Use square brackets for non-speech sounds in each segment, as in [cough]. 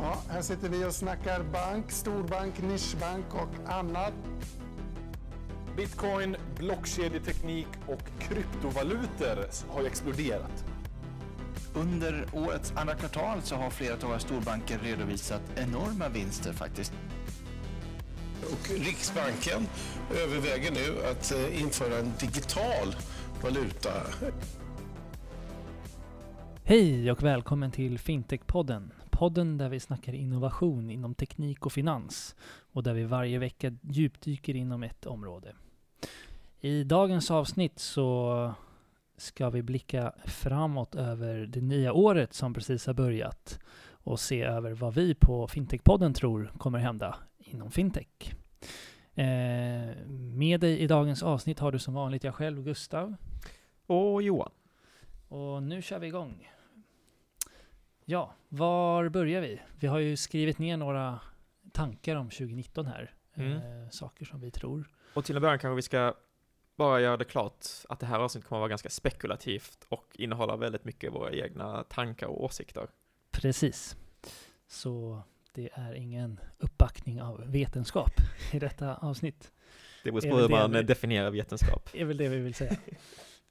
Ja, här sitter vi och snackar bank, storbank, nischbank och annat. Bitcoin, blockkedjeteknik och kryptovalutor har ju exploderat. Under årets andra kvartal så har flera av våra storbanker redovisat enorma vinster faktiskt. Och Riksbanken överväger nu att eh, införa en digital valuta. Hej och välkommen till Fintech-podden. Podden där vi snackar innovation inom teknik och finans och där vi varje vecka djupdyker inom ett område. I dagens avsnitt så ska vi blicka framåt över det nya året som precis har börjat och se över vad vi på Fintech-podden tror kommer hända inom fintech. Eh, med dig i dagens avsnitt har du som vanligt jag själv, Gustav. Och Johan. Och nu kör vi igång. Ja, var börjar vi? Vi har ju skrivit ner några tankar om 2019 här. Mm. Eh, saker som vi tror. Och till en början kanske vi ska bara göra det klart att det här avsnittet kommer att vara ganska spekulativt och innehålla väldigt mycket våra egna tankar och åsikter. Precis. Så det är ingen uppbackning av vetenskap [laughs] i detta avsnitt. Det beror på hur man vi- definierar vetenskap. Det [laughs] är väl det vi vill säga.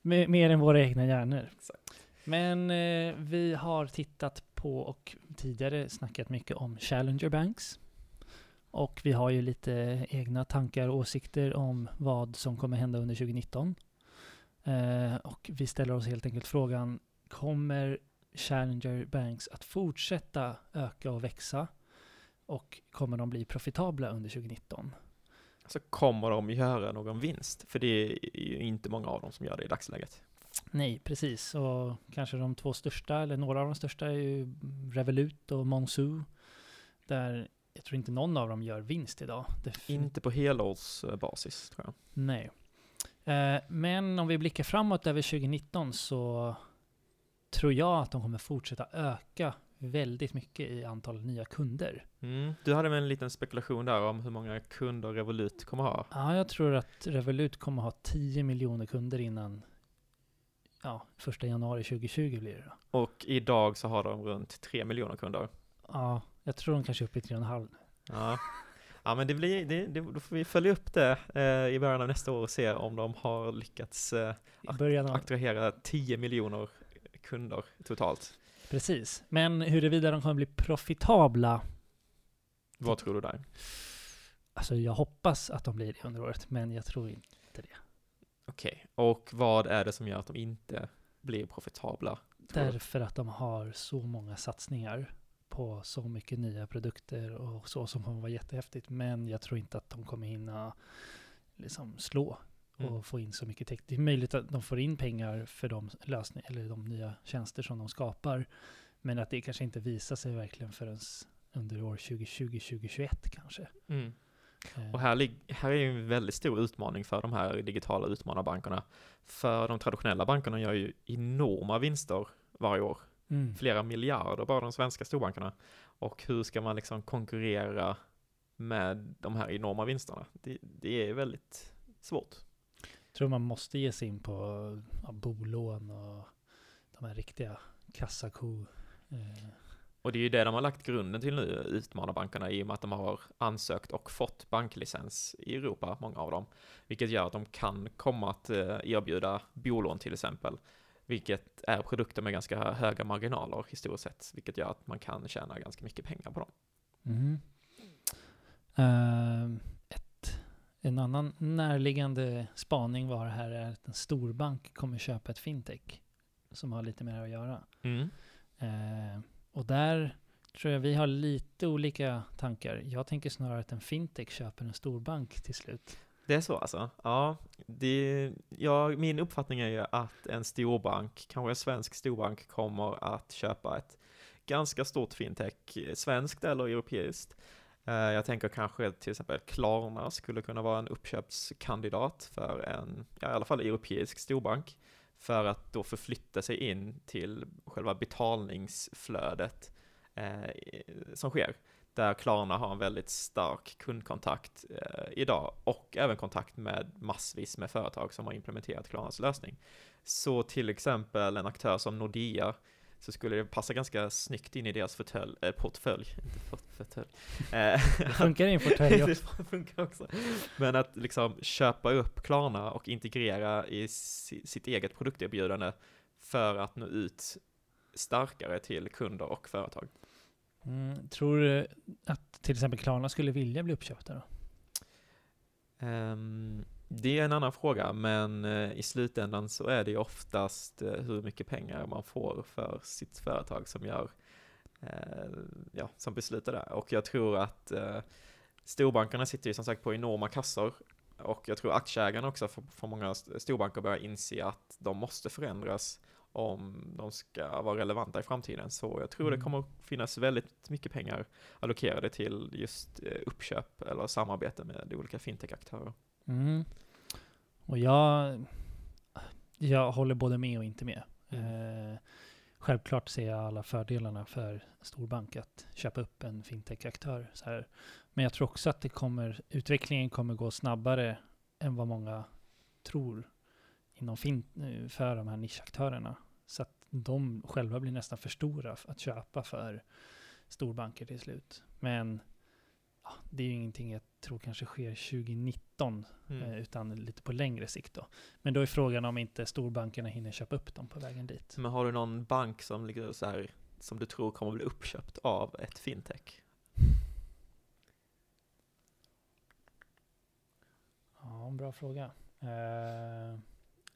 Mer än våra egna hjärnor. Exakt. Men eh, vi har tittat på och tidigare snackat mycket om Challenger Banks. Och vi har ju lite egna tankar och åsikter om vad som kommer hända under 2019. Eh, och vi ställer oss helt enkelt frågan, kommer Challenger Banks att fortsätta öka och växa? Och kommer de bli profitabla under 2019? Så kommer de göra någon vinst, för det är ju inte många av dem som gör det i dagsläget. Nej, precis. Och kanske de två största, eller några av de största, är ju Revolut och Monzo. Där jag tror inte någon av dem gör vinst idag. Inte på helårsbasis, tror jag. Nej. Eh, men om vi blickar framåt över 2019 så tror jag att de kommer fortsätta öka väldigt mycket i antal nya kunder. Mm. Du hade väl en liten spekulation där om hur många kunder Revolut kommer ha? Ja, jag tror att Revolut kommer ha 10 miljoner kunder innan ja, första januari 2020 blir det då. Och idag så har de runt 3 miljoner kunder. Ja, jag tror de kanske är uppe i 3,5 Ja, ja men det blir, det, det, då får vi följa upp det eh, i början av nästa år och se om de har lyckats eh, av attrahera 10 miljoner kunder totalt. Precis. Men huruvida de kommer bli profitabla, Vad tror du där? alltså jag hoppas att de blir det under året, men jag tror inte det. Okej, och vad är det som gör att de inte blir profitabla? Därför att de har så många satsningar på så mycket nya produkter och så som kommer vara jättehäftigt. Men jag tror inte att de kommer hinna liksom slå och Mm. få in så mycket text. Det är möjligt att de får in pengar för de lösningar eller de nya tjänster som de skapar. Men att det kanske inte visar sig verkligen förrän under år 2020-2021 kanske. Mm. Eh, Och här, här är ju en väldigt stor utmaning för de här digitala utmanarbankerna. För de traditionella bankerna gör ju enorma vinster varje år. mm. Flera miljarder bara de svenska storbankerna. Och hur ska man liksom konkurrera med de här enorma vinsterna? Det, det är väldigt svårt. tror man måste ge sig in på ja, bolån och de här riktiga kassako. Eh, Och det är ju det de har lagt grunden till nu, utmanarbankerna, i och med att de har ansökt och fått banklicens i Europa, många av dem. Vilket gör att de kan komma att eh, erbjuda bolån till exempel. Vilket är produkter med ganska höga marginaler historiskt sett, vilket gör att man kan tjäna ganska mycket pengar på dem. mhm. Ehm, ett, en annan närliggande spaning var här är att en storbank kommer köpa ett fintech som har lite mer att göra. Eh, och där tror jag vi har lite olika tankar. Jag tänker snarare att en fintech köper en storbank till slut. Det är så alltså? Ja, det, ja, min uppfattning är ju att en storbank, kanske en svensk storbank, kommer att köpa ett ganska stort fintech, svenskt eller europeiskt. Eh, jag tänker kanske till exempel Klarna skulle kunna vara en uppköpskandidat för en, ja, i alla fall europeisk storbank. För att då förflytta sig in till själva betalningsflödet eh, som sker. Där Klarna har en väldigt stark kundkontakt eh, idag och även kontakt med massvis med företag som har implementerat Klarnas lösning. Så till exempel en aktör som Nordea så skulle det passa ganska snyggt in i deras fåtölj, äh, portfölj, [laughs] inte fåtölj. Eh, Det funkar i en [laughs] fåtölj också. det [laughs] funkar också. Men att liksom köpa upp Klarna och integrera i si- sitt eget produkterbjudande för att nå ut starkare till kunder och företag. Mm, tror du att till exempel Klarna skulle vilja bli uppköpta då? Ehm, det är en annan fråga, men eh, i slutändan så är det ju oftast eh, hur mycket pengar man får för sitt företag som gör, eh, ja, som beslutar det. Och jag tror att storbankerna sitter ju som sagt på enorma kassor och jag tror aktieägarna också för, för många storbanker börjar inse att de måste förändras om de ska vara relevanta i framtiden. Så jag tror det Mm. kommer att finnas väldigt mycket pengar allokerade till just eh, uppköp eller samarbete med olika fintech-aktörer. Mm. Och jag, jag håller både med och inte med. Mm. Eh, självklart ser jag alla fördelarna för storbank att köpa upp en fintech-aktör. Så här. Men jag tror också att det kommer, utvecklingen kommer gå snabbare än vad många tror inom fin, eh, för de här nischaktörerna. Så att de själva blir nästan för stora att köpa för storbanker till slut. Men ja, det är ju ingenting jag tror kanske sker 2019 Mm. eh, utan lite på längre sikt då. Men då är frågan om inte storbankerna hinner köpa upp dem på vägen dit. Men har du någon bank som ligger så här, som du tror kommer bli uppköpt av ett fintech? Ja, en bra fråga. Eh,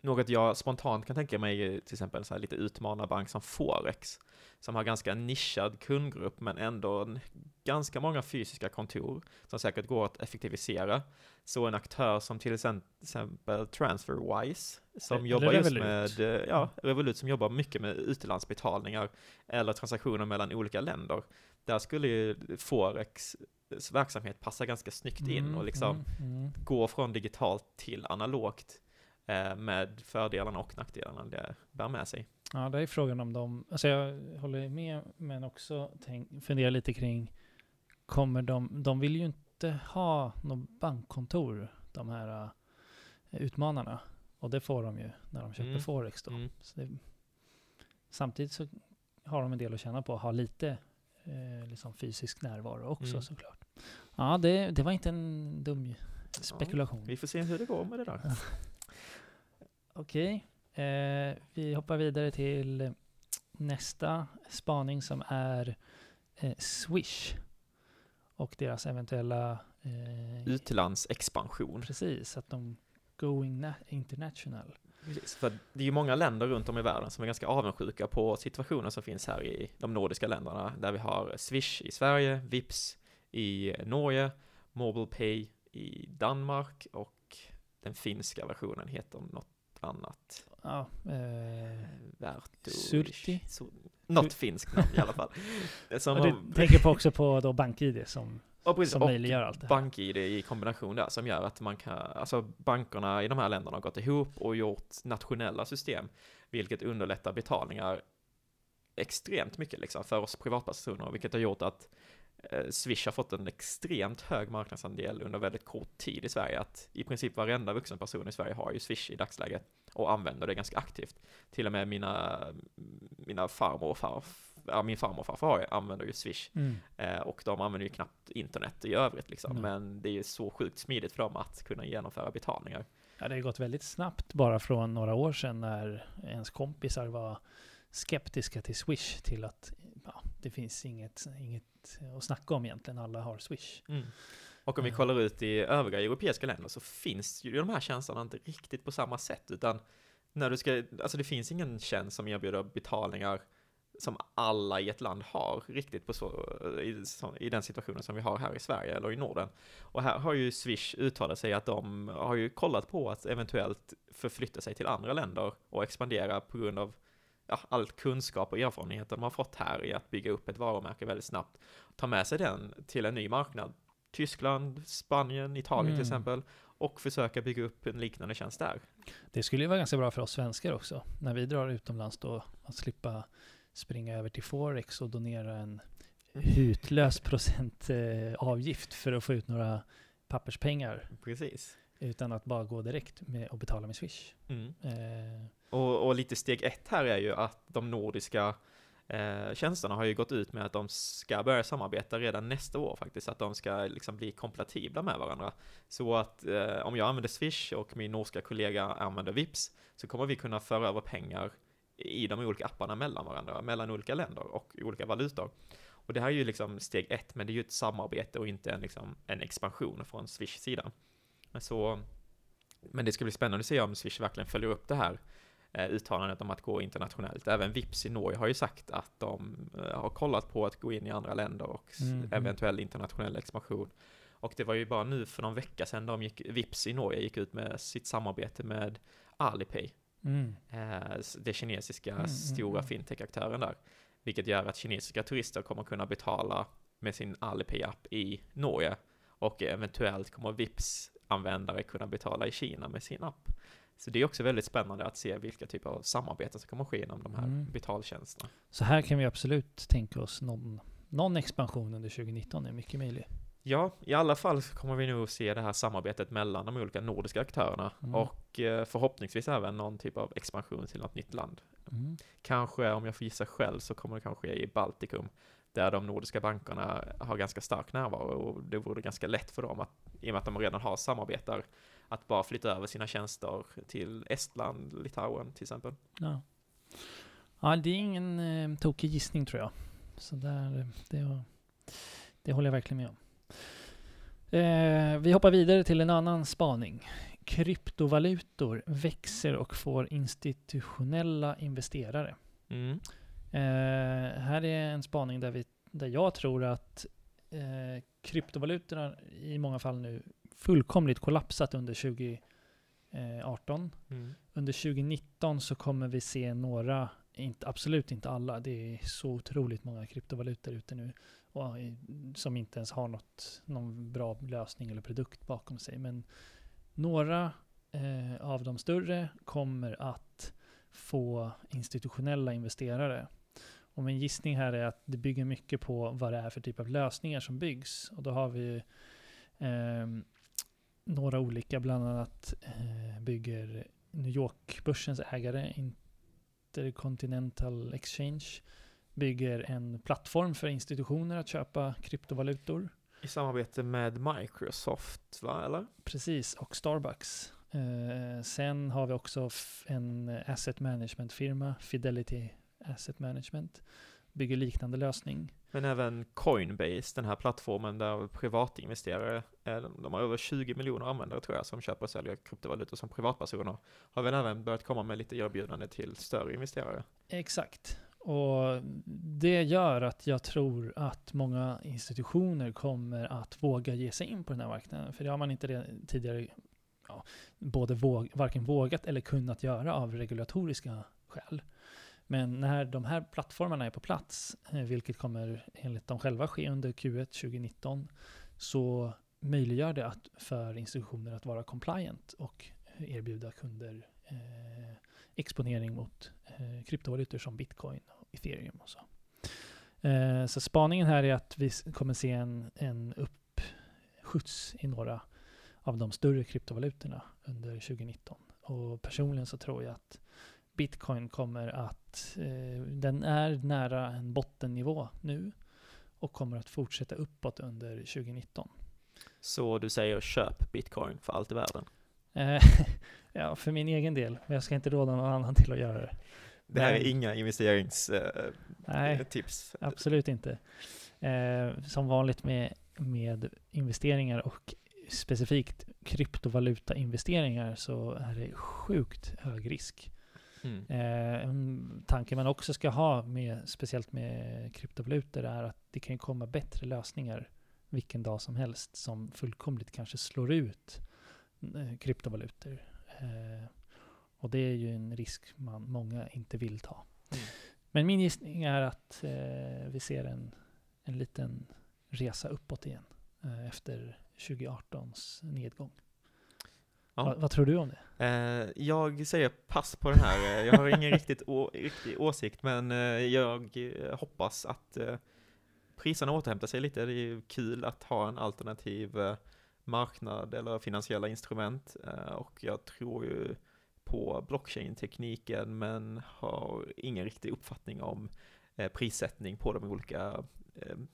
Något jag spontant kan tänka mig är till exempel en så här lite utmanarbank som Forex, som har ganska nischad kundgrupp men ändå ganska många fysiska kontor som säkert går att effektivisera. Så en aktör som till exempel Transferwise, som Eller jobbar just Revolut. med, ja, Revolut som jobbar mycket med utlandsbetalningar eller transaktioner mellan olika länder. Där skulle ju Forex verksamhet passa ganska snyggt in mm, och liksom mm, mm. gå från digitalt till analogt med fördelarna och nackdelarna det bär med sig. Ja, det är frågan om de, alltså jag håller med, men också tänk, funderar lite kring, kommer de, de vill ju inte ha något bankkontor, de här uh, utmanarna. Och det får de ju när de köper Mm. Forex då. Mm. Det, samtidigt så har de en del att tjäna på att ha lite eh, liksom fysisk närvaro också Mm. såklart. Ja, det, det var inte en dum spekulation. Vi får se hur det går med det där. [laughs] Okej, eh, vi hoppar vidare till nästa spaning som är eh, Swish och deras eventuella eh, Utlandsexpansion. precis, att de going na- international. Precis, för det är ju många länder runt om i världen som är ganska avundsjuka på situationen som finns här i de nordiska länderna, där vi har Swish i Sverige, Vips i Norge, MobilePay i Danmark och den finska versionen heter något annat. Ja, eh, Värt Surti? Något finskt namn i alla fall. Som och du har- tänker på också på då BankID som, [laughs] Ja, precis. som Och möjliggör allt det här. BankID i kombination där som gör att man kan, alltså bankerna i de här länderna har gått ihop och gjort nationella system, vilket underlättar betalningar extremt mycket liksom för oss privatpersoner, vilket har gjort att eh, Swish har fått en extremt hög marknadsandel under väldigt kort tid i Sverige, att i princip varenda vuxen person i Sverige har ju Swish i dagsläget och använder det ganska aktivt. Till och med mina, mina farmor och farf, ja, min farmor och farfar har ju- använder ju Swish Mm. Eh, och de använder ju knappt internet i övrigt liksom. Nej. Men det är ju så sjukt smidigt för dem att kunna genomföra betalningar. Ja, det har gått väldigt snabbt bara från några år sedan när ens kompisar var skeptiska till Swish till att det finns inget, inget att snacka om egentligen. Alla har Swish. Och om vi Ja. kollar ut i övriga europeiska länder så finns ju de här tjänsterna inte riktigt på samma sätt. Utan när du ska, alltså det finns ingen tjänst som erbjuder betalningar som alla i ett land har riktigt på så, i, så, i den situationen som vi har här i Sverige eller i Norden. Och här har ju Swish uttalat sig att de har ju kollat på att eventuellt förflytta sig till andra länder och expandera på grund av ja, all kunskap och erfarenhet de har fått här i att bygga upp ett varumärke väldigt snabbt. Ta med sig den till en ny marknad. Tyskland, Spanien, Italien till Mm. exempel. Och försöka bygga upp en liknande tjänst där. Det skulle ju vara ganska bra för oss svenskar också. När vi drar utomlands då, att slippa springa över till Forex och donera en hutlös procent eh, avgift för att få ut några papperspengar. Precis. Utan att bara gå direkt med och betala med Swish. Mm. Eh, Och, och lite steg ett här är ju att de nordiska eh, tjänsterna har ju gått ut med att de ska börja samarbeta redan nästa år faktiskt, att de ska liksom bli kompatibla med varandra. Så att eh, om jag använder Swish och min norska kollega använder Vips så kommer vi kunna föra över pengar i de olika apparna mellan varandra, mellan olika länder och olika valutor. Och det här är ju liksom steg ett, men det är ju ett samarbete och inte en, liksom, en expansion från Swish sida. Så, men det ska bli spännande att se om Swish verkligen följer upp det här eh, uttalandet om att gå internationellt. Även Vips i Norge har ju sagt att de eh, har kollat på att gå in i andra länder och Mhm. eventuell internationell expansion. Och det var ju bara nu för någon vecka sedan de gick, Vips i Norge gick ut med sitt samarbete med Alipay, Mm. eh, det kinesiska Mm, mm, stora mm. fintech-aktören där. Vilket gör att kinesiska turister kommer kunna betala med sin Alipay-app i Norge och eventuellt kommer Vips-användare kunna betala i Kina med sin app. Så det är också väldigt spännande att se vilka typer av samarbeten som kommer ske inom de här Mm. betaltjänsterna. Så här kan vi absolut tänka oss någon, någon expansion under 2019 är mycket möjlig. Ja, i alla fall så kommer vi nog se det här samarbetet mellan de olika nordiska aktörerna Mm. och eh, förhoppningsvis även någon typ av expansion till något nytt land. Mm. Kanske, om jag får gissa själv, så kommer det kanske ske i Baltikum, där de nordiska bankerna har ganska stark närvaro och det vore ganska lätt för dem att, i och med att de redan har samarbetar, att bara flytta över sina tjänster till Estland, Litauen till exempel. Ja. ja, det är ingen eh, tokig gissning tror jag. Så där, det, det håller jag verkligen med om. Eh, vi hoppar vidare till en annan spaning. Kryptovalutor växer och får institutionella investerare. Mm. Eh, här är en spaning där, vi, där jag tror att eh, kryptovalutorna i många fall nu fullkomligt kollapsat under 2018. Mm. Under 2019 så kommer vi se några, inte, absolut inte alla, det är så otroligt många kryptovalutor ute nu och, i- som inte ens har något, någon bra lösning eller produkt bakom sig. Men några eh, av de större kommer att få institutionella investerare. Och min gissning här är att det bygger mycket på vad det är för typ av lösningar som byggs. Och då har vi ehm, några olika, bland annat eh, bygger New York-börsens ägare Intercontinental Exchange bygger en plattform för institutioner att köpa kryptovalutor. I samarbete med Microsoft, va, eller? Precis, och Starbucks. Eh, sen har vi också en asset management-firma, Fidelity Asset Management, bygger liknande lösning. Men även Coinbase, den här plattformen där privatinvesterare, eh, de har över 20 miljoner användare tror jag, som köper och säljer kryptovalutor som privatpersoner, har väl även börjat komma med lite erbjudande till större investerare. Exakt. Och det gör att jag tror att många institutioner kommer att våga ge sig in på den här marknaden. För det har man inte tidigare ja, både våg, varken vågat eller kunnat göra av regulatoriska skäl. Men när de här plattformarna är på plats, eh, vilket kommer enligt dem själva ske under Q1 2019, så möjliggör det att för institutioner att vara compliant och eh, erbjuda kunder eh, exponering mot eh, kryptovalutor som bitcoin och ethereum och så. Eh, så spaningen här är att vi kommer se en, en uppskjuts i några av de större kryptovalutorna under 2019. Och personligen så tror jag att bitcoin kommer att, eh, den är nära en bottennivå nu och kommer att fortsätta uppåt under 2019. Så du säger köp bitcoin för allt i världen. Eh, [laughs] ja, för min egen del, men jag ska inte råda någon annan till att göra det. Det här Nej. är inga investeringstips. Eh. Absolut inte. Eh, som vanligt med, med investeringar och specifikt kryptovalutainvesteringar så är det sjukt hög risk. Mm. Eh, en tanke man också ska ha, med, speciellt med kryptovalutor, är att det kan komma bättre lösningar vilken dag som helst som fullkomligt kanske slår ut eh, kryptovalutor. Eh, och det är ju en risk man, många inte vill ta. Mm. Men min gissning är att eh, vi ser en, en liten resa uppåt igen eh, efter 2018s nedgång. Ja. Va, vad tror du om det? Eh, jag säger pass på den här. Jag har ingen [laughs] riktigt å- riktig åsikt, men eh, jag eh, hoppas att priserna återhämtar sig lite. Det är ju kul att ha en alternativ marknad eller finansiella instrument och jag tror ju på blockchain-tekniken men har ingen riktig uppfattning om prissättning på de olika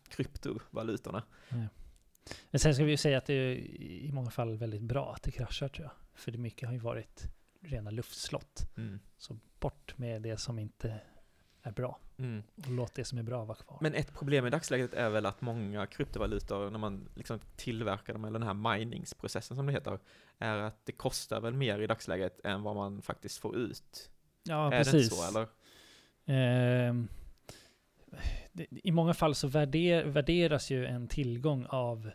kryptovalutorna. Men sen ska vi ju säga att det är i många fall väldigt bra att det kraschar tror jag. För det mycket har ju varit rena luftslott. Mm. Så bort med det som inte är bra. Mm. Och låt det som är bra vara kvar. Men ett problem i dagsläget är väl att många kryptovalutor, när man liksom tillverkar dem, eller den här miningsprocessen som det heter, är att det kostar väl mer i dagsläget än vad man faktiskt får ut. ja, är precis. det inte så eller? Ehm, det, I många fall så värder, värderas ju en tillgång av,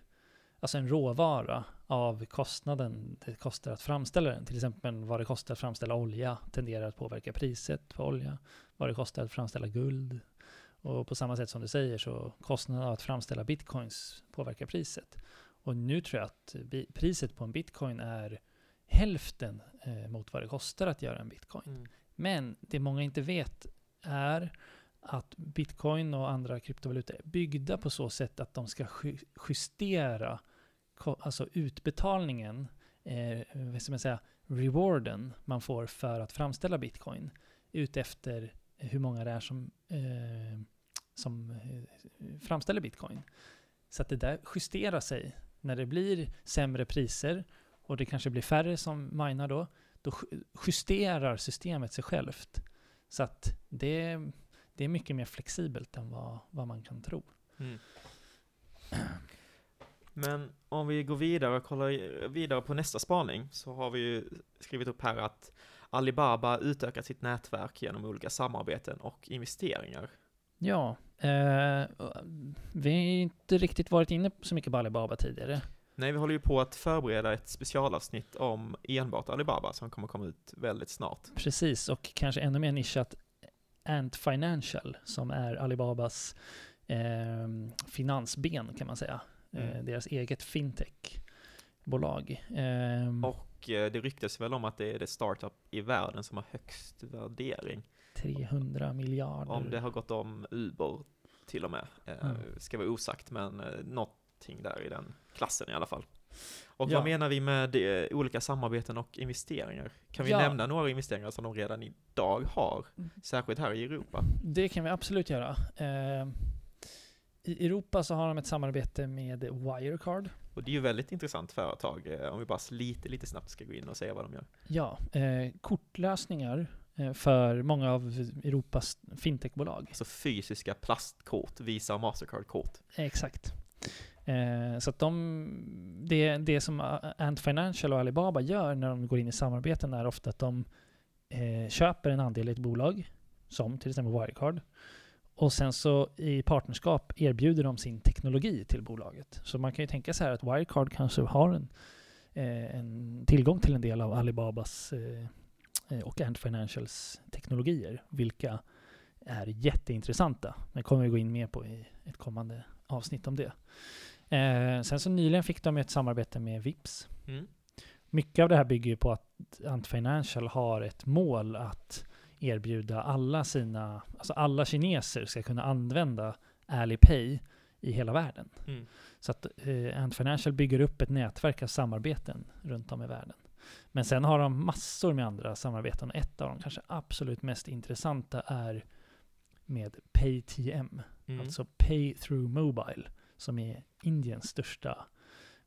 alltså en råvara, av kostnaden det kostar att framställa den. Till exempel vad det kostar att framställa olja tenderar att påverka priset på olja. Vad det kostar att framställa guld. Och på samma sätt som du säger så kostnaden av att framställa bitcoins påverkar priset. Och nu tror jag att priset på en bitcoin är hälften eh, mot vad det kostar att göra en bitcoin. Mm. Men det många inte vet är att bitcoin och andra kryptovalutor är byggda på så sätt att de ska justera alltså utbetalningen, eh, vad ska man säga, rewarden man får för att framställa bitcoin utefter hur många det är som, eh, som eh, framställer bitcoin. Så att det där justerar sig när det blir sämre priser och det kanske blir färre som minar då, då justerar systemet sig självt. Så att det, det är mycket mer flexibelt än vad, vad man kan tro. Mm. Men om vi går vidare och kollar vidare på nästa spaning så har vi ju skrivit upp här att Alibaba utökar sitt nätverk genom olika samarbeten och investeringar. Ja, eh, vi har ju inte riktigt varit inne så mycket på Alibaba tidigare. Nej, vi håller ju på att förbereda ett specialavsnitt om enbart Alibaba som kommer komma ut väldigt snart. Precis, och kanske ännu mer nischat Ant Financial som är Alibabas eh, finansben kan man säga. Eh, Mm. deras eget fintech-bolag. Eh, Och eh, det ryktas väl om att det är det startup i världen som har högst värdering. 300 miljarder. Om det har gått om Uber till och med. Eh, Mm. Ska vara osagt, men eh, någonting där i den klassen i alla fall. Och Ja. vad menar vi med eh, olika samarbeten och investeringar? Kan vi Ja. nämna några investeringar som de redan idag har? Mm. Särskilt här i Europa. Det kan vi absolut göra. Eh, I Europa så har de ett samarbete med Wirecard. Och det är ju väldigt intressant företag, eh, om vi bara lite, lite snabbt ska gå in och säga vad de gör. Ja, eh, kortlösningar för många av Europas fintechbolag. Alltså fysiska plastkort, Visa och Mastercard-kort. Exakt. Eh, så att de, det, det som Ant Financial och Alibaba gör när de går in i samarbeten är ofta att de eh, köper en andel i ett bolag, som till exempel Wirecard. Och sen så i partnerskap erbjuder de sin teknologi till bolaget. Så man kan ju tänka sig här att Wirecard kanske har en, eh, en tillgång till en del av Alibabas eh, eh och Ant Financials teknologier, vilka är jätteintressanta. Det kommer vi gå in mer på i ett kommande avsnitt om det. Eh, sen så nyligen fick de ett samarbete med Vips. Mm. Mycket av det här bygger ju på att Ant Financial har ett mål att erbjuda alla sina, alltså alla kineser ska kunna använda Alipay i hela världen. Mm. Så att eh, Ant Financial bygger upp ett nätverk av samarbeten runt om i världen. Men sen har de massor med andra samarbeten och ett av de kanske absolut mest intressanta är med PayTM, Mm. alltså Pay Through Mobile, som är Indiens största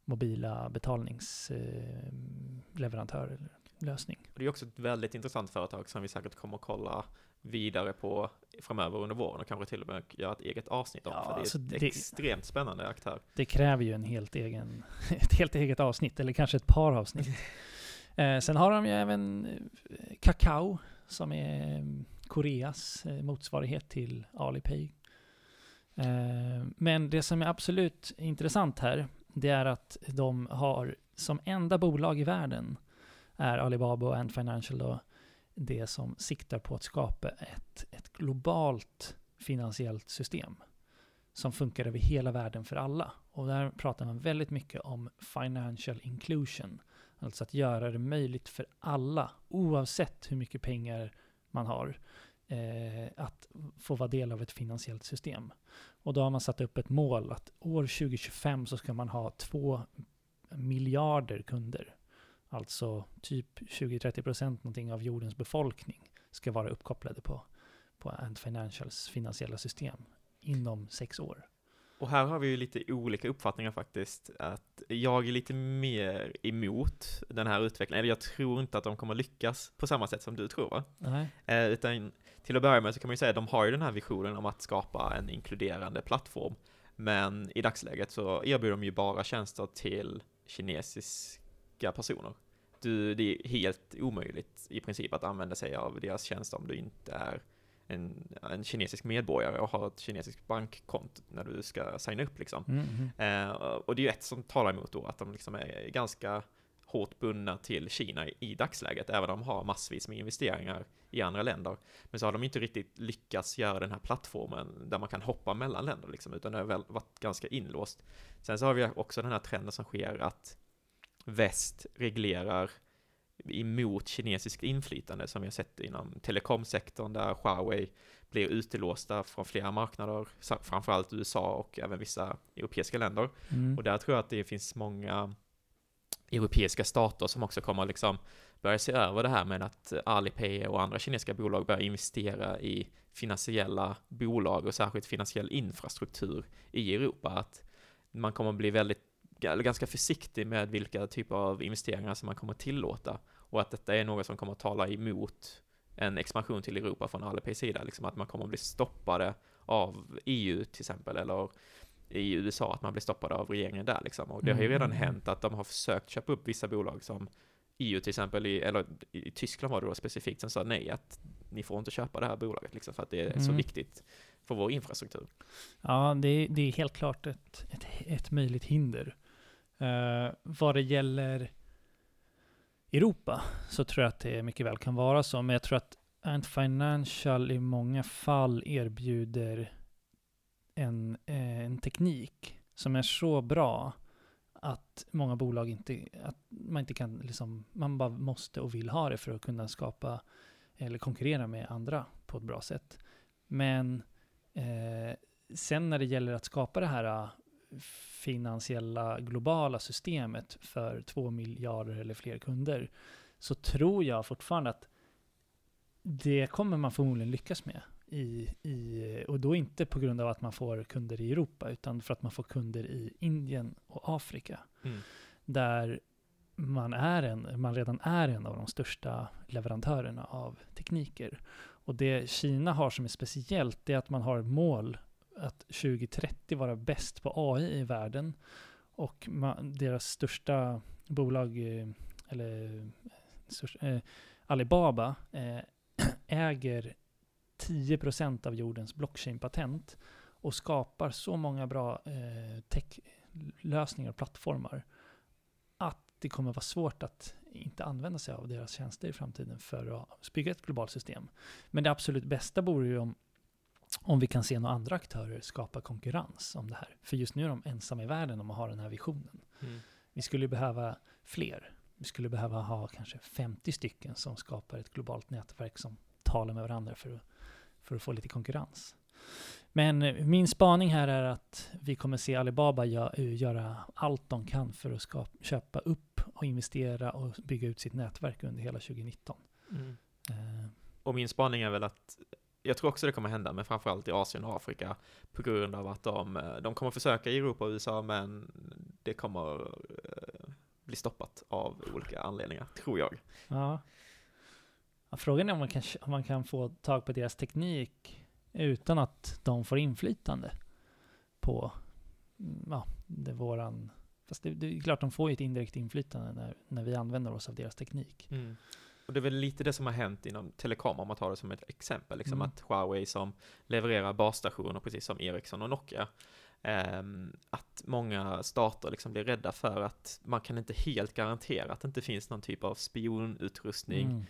mobila betalningsleverantör eller lösning. Det är också ett väldigt intressant företag som vi säkert kommer att kolla vidare på framöver under våren och kanske till och med göra ett eget avsnitt om. Ja, för det är alltså ett det- extremt spännande aktör. Det kräver ju en helt egen, [laughs] ett helt eget avsnitt, eller kanske ett par avsnitt. [laughs] Eh, sen har de ju även eh, Kakao, som är eh, Koreas eh, motsvarighet till Alipay. Eh, men det som är absolut intressant här, det är att de har som enda bolag i världen är Alibaba och Ant Financial då det som siktar på att skapa ett, ett globalt finansiellt system som funkar över hela världen för alla. Och där pratar man väldigt mycket om financial inclusion. Alltså att göra det möjligt för alla, oavsett hur mycket pengar man har, eh, att få vara del av ett finansiellt system. Och då har man satt upp ett mål att år 2025 så ska man ha två miljarder kunder. Alltså typ 20-30 procent någonting av jordens befolkning ska vara uppkopplade på, på Ant Financials finansiella system inom sex år. Och här har vi ju lite olika uppfattningar faktiskt. Att jag är lite mer emot den här utvecklingen. Eller jag tror inte att de kommer lyckas på samma sätt som du tror va? Nej. Eh, utan till att börja med så kan man ju säga att de har ju den här visionen om att skapa en inkluderande plattform. Men i dagsläget så erbjuder de ju bara tjänster till kinesiska personer. Du, det är helt omöjligt i princip att använda sig av deras tjänster om du inte är en, en kinesisk medborgare och har ett kinesiskt bankkonto när du ska signa upp liksom. Mm, mm. Eh, och det är ju ett som talar emot då att de liksom är ganska hårt bundna till Kina i, i dagsläget, även om de har massvis med investeringar i andra länder. Men så har de inte riktigt lyckats göra den här plattformen där man kan hoppa mellan länder liksom, utan det har väl varit ganska inlåst. Sen så har vi också den här trenden som sker att väst reglerar emot kinesiskt inflytande som vi har sett inom telekomsektorn där Huawei blir utelåsta från flera marknader, framförallt USA och även vissa europeiska länder. Mm. Och där tror jag att det finns många europeiska stater som också kommer liksom börja se över det här med att Alipay och andra kinesiska bolag börjar investera i finansiella bolag och särskilt finansiell infrastruktur i Europa. Att man kommer bli väldigt, eller ganska försiktig med vilka typer av investeringar som man kommer tillåta och att detta är något som kommer att tala emot en expansion till Europa från Alipays sida, liksom att man kommer att bli stoppade av EU till exempel, eller i USA, att man blir stoppad av regeringen där liksom. Och det har ju redan Mm. hänt att de har försökt köpa upp vissa bolag som EU till exempel, i, eller i Tyskland var det då specifikt, som sa nej, att ni får inte köpa det här bolaget liksom, för att det är så Mm. viktigt för vår infrastruktur. Ja, det, är- det är helt klart ett, ett, ett möjligt hinder. Uh, vad det gäller Europa så tror jag att det mycket väl kan vara så, men jag tror att Ant Financial i många fall erbjuder en, eh, en teknik som är så bra att många bolag inte, att man inte kan liksom, man bara måste och vill ha det för att kunna skapa eller konkurrera med andra på ett bra sätt. Men eh, sen när det gäller att skapa det här eh, finansiella globala systemet för två miljarder eller fler kunder så tror jag fortfarande att det kommer man förmodligen lyckas med. I, i, och då inte på grund av att man får kunder i Europa utan för att man får kunder i Indien och Afrika Mm. där man, är en, man redan är en av de största leverantörerna av tekniker. Och det Kina har som är speciellt, det är att man har ett mål att 2030 vara bäst på AI i världen. Och man, deras största bolag, eh, eller eh, största, eh, Alibaba, eh, [clears throat] äger 10% av jordens blockchain-patent och skapar så många bra eh, tech-lösningar och plattformar att det kommer vara svårt att inte använda sig av deras tjänster i framtiden för att bygga ett globalt system. Men det absolut bästa vore ju om, om vi kan se några andra aktörer skapa konkurrens om det här. För just nu är de ensamma i världen om att ha den här visionen. Mm. Vi skulle behöva fler. Vi skulle behöva ha kanske 50 stycken som skapar ett globalt nätverk som talar med varandra för att, för att få lite konkurrens. Men eh, min spaning här är att vi kommer se Alibaba eh, göra allt de kan för att köpa upp och investera och bygga ut sitt nätverk under hela 2019. Mm. Eh, Och min spaning är väl att jag tror också det kommer hända, men framförallt i Asien och Afrika på grund av att de, de kommer försöka i Europa och USA, men det kommer bli stoppat av olika anledningar, tror jag. Ja. Frågan är om man, kan, om man kan få tag på deras teknik utan att de får inflytande på mm, ja, det våran... Fast det, det är klart de får ju ett indirekt inflytande när, när vi använder oss av deras teknik. Och det är väl lite det som har hänt inom telekom, om man tar det som ett exempel, liksom Mm. att Huawei som levererar basstationer, precis som Ericsson och Nokia, ehm, att många stater liksom blir rädda för att man kan inte helt garantera att det inte finns någon typ av spionutrustning Mm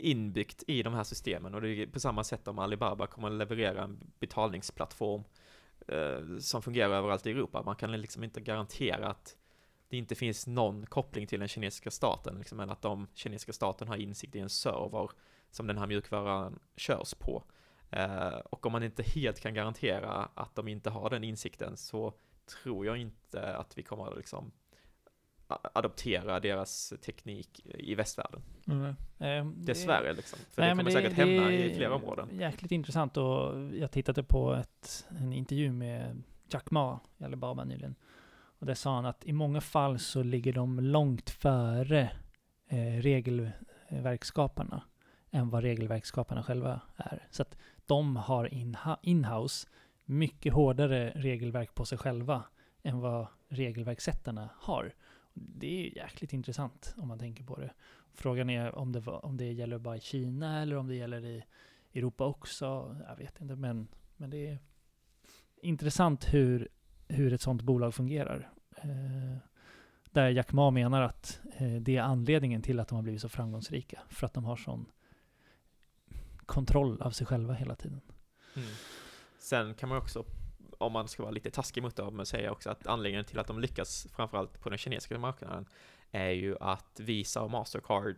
inbyggt i de här systemen och det är på samma sätt om Alibaba kommer att leverera en betalningsplattform eh, som fungerar överallt i Europa. Man kan liksom inte garantera att det inte finns någon koppling till den kinesiska staten, liksom, eller att de kinesiska staten har insikt i en server som den här mjukvaran körs på. Eh, och om man inte helt kan garantera att de inte har den insikten så tror jag inte att vi kommer att liksom adoptera deras teknik i västvärlden. Mm. Eh, det- Dessvärre liksom. För Nej, det kommer säkert hända det i flera områden. Jäkligt intressant och jag tittade på ett, en intervju med Jack Ma i Alibaba nyligen. Och där sa han att i många fall så ligger de långt före eh, regelverksskaparna än vad regelverksskaparna själva är. Så att de har inhouse mycket hårdare regelverk på sig själva än vad regelverkssättarna har. Det är ju jäkligt intressant om man tänker på det. Frågan är om det, var, om det gäller bara i Kina eller om det gäller i Europa också. Jag vet inte, men, men det är intressant hur, hur ett sånt bolag fungerar. Eh, där Jack Ma menar att eh, det är anledningen till att de har blivit så framgångsrika. För att de har sån kontroll av sig själva hela tiden. Mm. Sen kan man också, om man ska vara lite taskig mot dem, säga också att anledningen till att de lyckas, framförallt på den kinesiska marknaden, är ju att Visa och Mastercard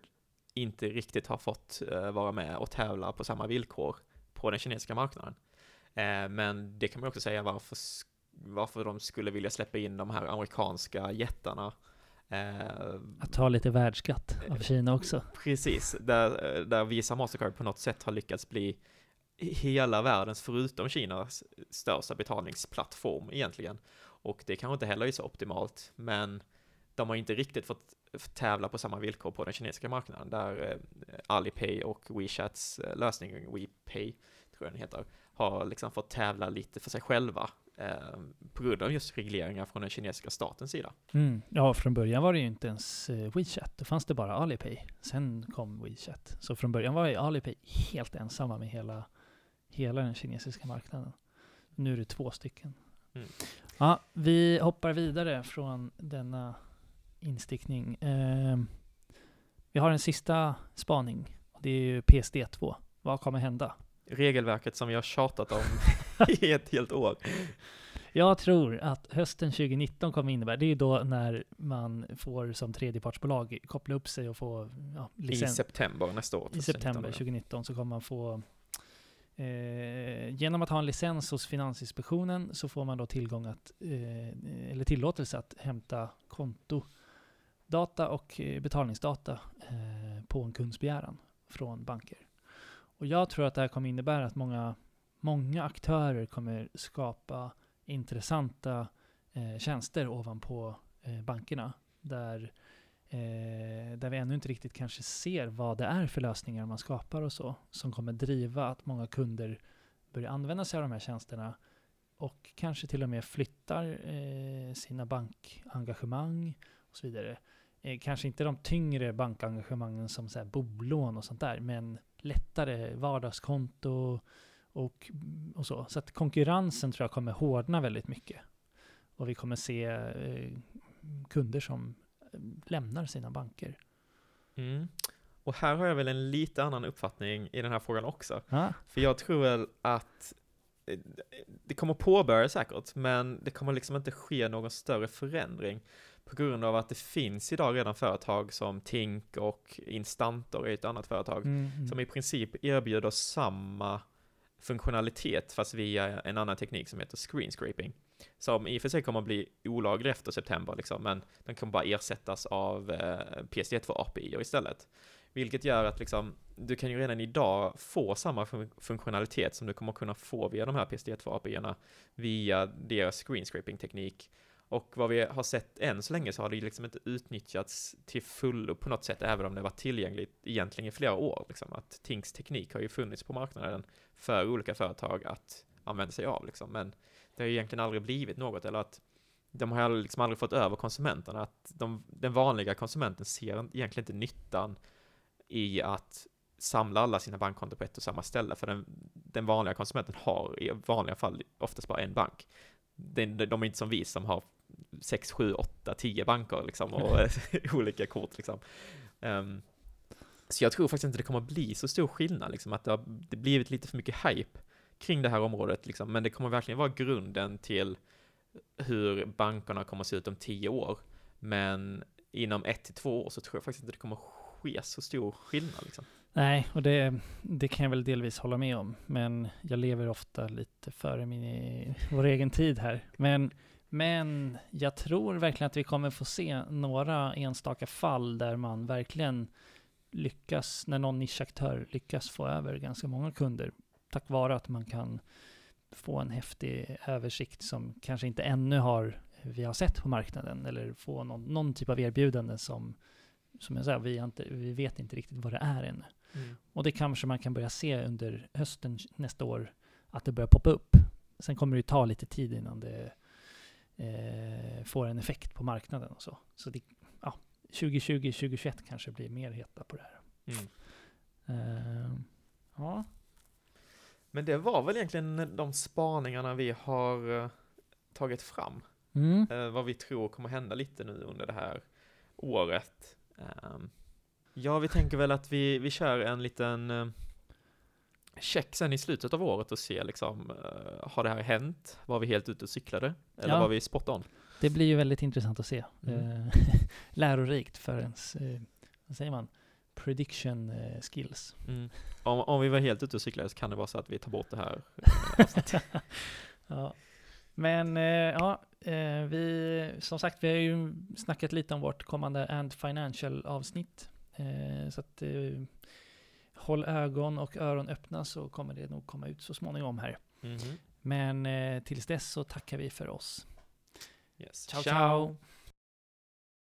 inte riktigt har fått eh, vara med och tävla på samma villkor på den kinesiska marknaden. Eh, men det kan man också säga varför, varför de skulle vilja släppa in de här amerikanska jättarna. Eh, Att ta lite världsskatt av Kina också. Precis, där, där Visa Mastercard på något sätt har lyckats bli hela världens, förutom Kinas, största betalningsplattform egentligen. Och det kanske inte heller är så optimalt, men de har inte riktigt fått tävla på samma villkor på den kinesiska marknaden, där eh, Alipay och WeChats eh, lösning, WePay, tror jag den heter, har liksom fått tävla lite för sig själva eh, på grund av just regleringar från den kinesiska statens sida. Mm. Ja, från början var det ju inte ens eh, WeChat. Då fanns det bara Alipay. Sen kom WeChat. Så från början var ju Alipay helt ensamma med hela, hela den kinesiska marknaden. Nu är det två stycken. Mm. Ja, vi hoppar vidare från denna instickning. Eh, vi har en sista spaning. och Det är ju PSD2. Vad kommer hända? Regelverket som vi har tjatat om [laughs] i ett helt år. Jag tror att hösten 2019 kommer innebära, det är ju då när man får som tredjepartsbolag koppla upp sig och få ja, I licens. september nästa år. I september 2019. 2019 så kommer man få eh, genom att ha en licens hos Finansinspektionen så får man då tillgång att, eh, eller tillåtelse att hämta kontodata och eh, betalningsdata eh, på en kunds begäran från banker. Och jag tror att det här kommer innebära att många, många aktörer kommer skapa intressanta eh, tjänster ovanpå eh, bankerna där eh, där vi ännu inte riktigt kanske ser vad det är för lösningar man skapar och så, som kommer driva att många kunder börjar använda sig av de här tjänsterna och kanske till och med flyttar eh, sina bankengagemang och så vidare. Eh, kanske inte de tyngre bankengagemangen som så här bolån och sånt där, men lättare vardagskonto och, och så. Så att konkurrensen tror jag kommer hårdna väldigt mycket. Och vi kommer se eh, kunder som lämnar sina banker. Mm. Och här har jag väl en lite annan uppfattning i den här frågan också. Ja, För jag tror väl att eh, det kommer påbörja säkert, men det kommer liksom inte ske någon större förändring på grund av att det finns idag redan företag som Tink och Instantor är ett annat företag mm, mm. som i princip erbjuder samma funktionalitet fast via en annan teknik som heter screen scraping. Som i och för sig kommer att bli olaglig efter september liksom, men den kommer bara ersättas av eh, PSD2 API istället. Vilket gör att liksom, du kan ju redan idag få samma fun funktionalitet som du kommer kunna få via de här PSD2 API-erna via deras screen scraping teknik. Och vad vi har sett än så länge så har det ju liksom inte utnyttjats till fullo på något sätt, även om det varit tillgängligt egentligen i flera år. Liksom. Att Tinks teknik har ju funnits på marknaden för olika företag att använda sig av. Liksom. Men det har ju egentligen aldrig blivit något, eller att de har liksom aldrig fått över konsumenterna. Att de, den vanliga konsumenten ser egentligen inte nyttan i att samla alla sina bankkonton på ett och samma ställe, för den, den vanliga konsumenten har i vanliga fall oftast bara en bank. De, de är inte som vi som har 6, 7, 8, 10 banker liksom och [laughs] [laughs] olika kort liksom. Um, så jag tror faktiskt inte det kommer bli så stor skillnad liksom, att det har det blivit lite för mycket hype kring det här området liksom, men det kommer verkligen vara grunden till hur bankerna kommer att se ut om tio år. Men inom ett till två år så tror jag faktiskt inte det kommer ske så stor skillnad liksom. Nej, och det, det kan jag väl delvis hålla med om. Men jag lever ofta lite före min, e, vår egen tid här. Men Men jag tror verkligen att vi kommer få se några enstaka fall där man verkligen lyckas, när någon nischaktör lyckas få över ganska många kunder tack vare att man kan få en häftig översikt som kanske inte ännu har vi har sett på marknaden eller få någon, någon typ av erbjudande som, som jag säger, vi, inte, vi vet inte riktigt vad det är ännu. Mm. Och det kanske man kan börja se under hösten nästa år, att det börjar poppa upp. Sen kommer det ta lite tid innan det eh, får en effekt på marknaden och så. Så det, ja, 2020, 2021 kanske blir mer heta på det här. Mm. Eh, ja, Men det var väl egentligen de spaningarna vi har eh, tagit fram. mm. Eh, vad vi tror kommer hända lite nu under det här året. Ehm, ja, vi tänker väl att vi, vi kör en liten eh, check sen i slutet av året och ser liksom, har det här hänt? Var vi helt ute och cyklade? Eller Ja. var vi spot on? det blir ju väldigt intressant att se. Mm. [laughs] Lärorikt för ens, vad säger man, prediction eh, skills. Mm. Om, om vi var helt ute och cyklade så kan det vara så att vi tar bort det här eh, [laughs] ja. Men eh, ja, vi, som sagt, vi har ju snackat lite om vårt kommande And Financial avsnitt. Så att håll ögon och öron öppna så kommer det nog komma ut så småningom här. Mhm. Men tills dess så tackar vi för oss. Yes. ciao. ciao.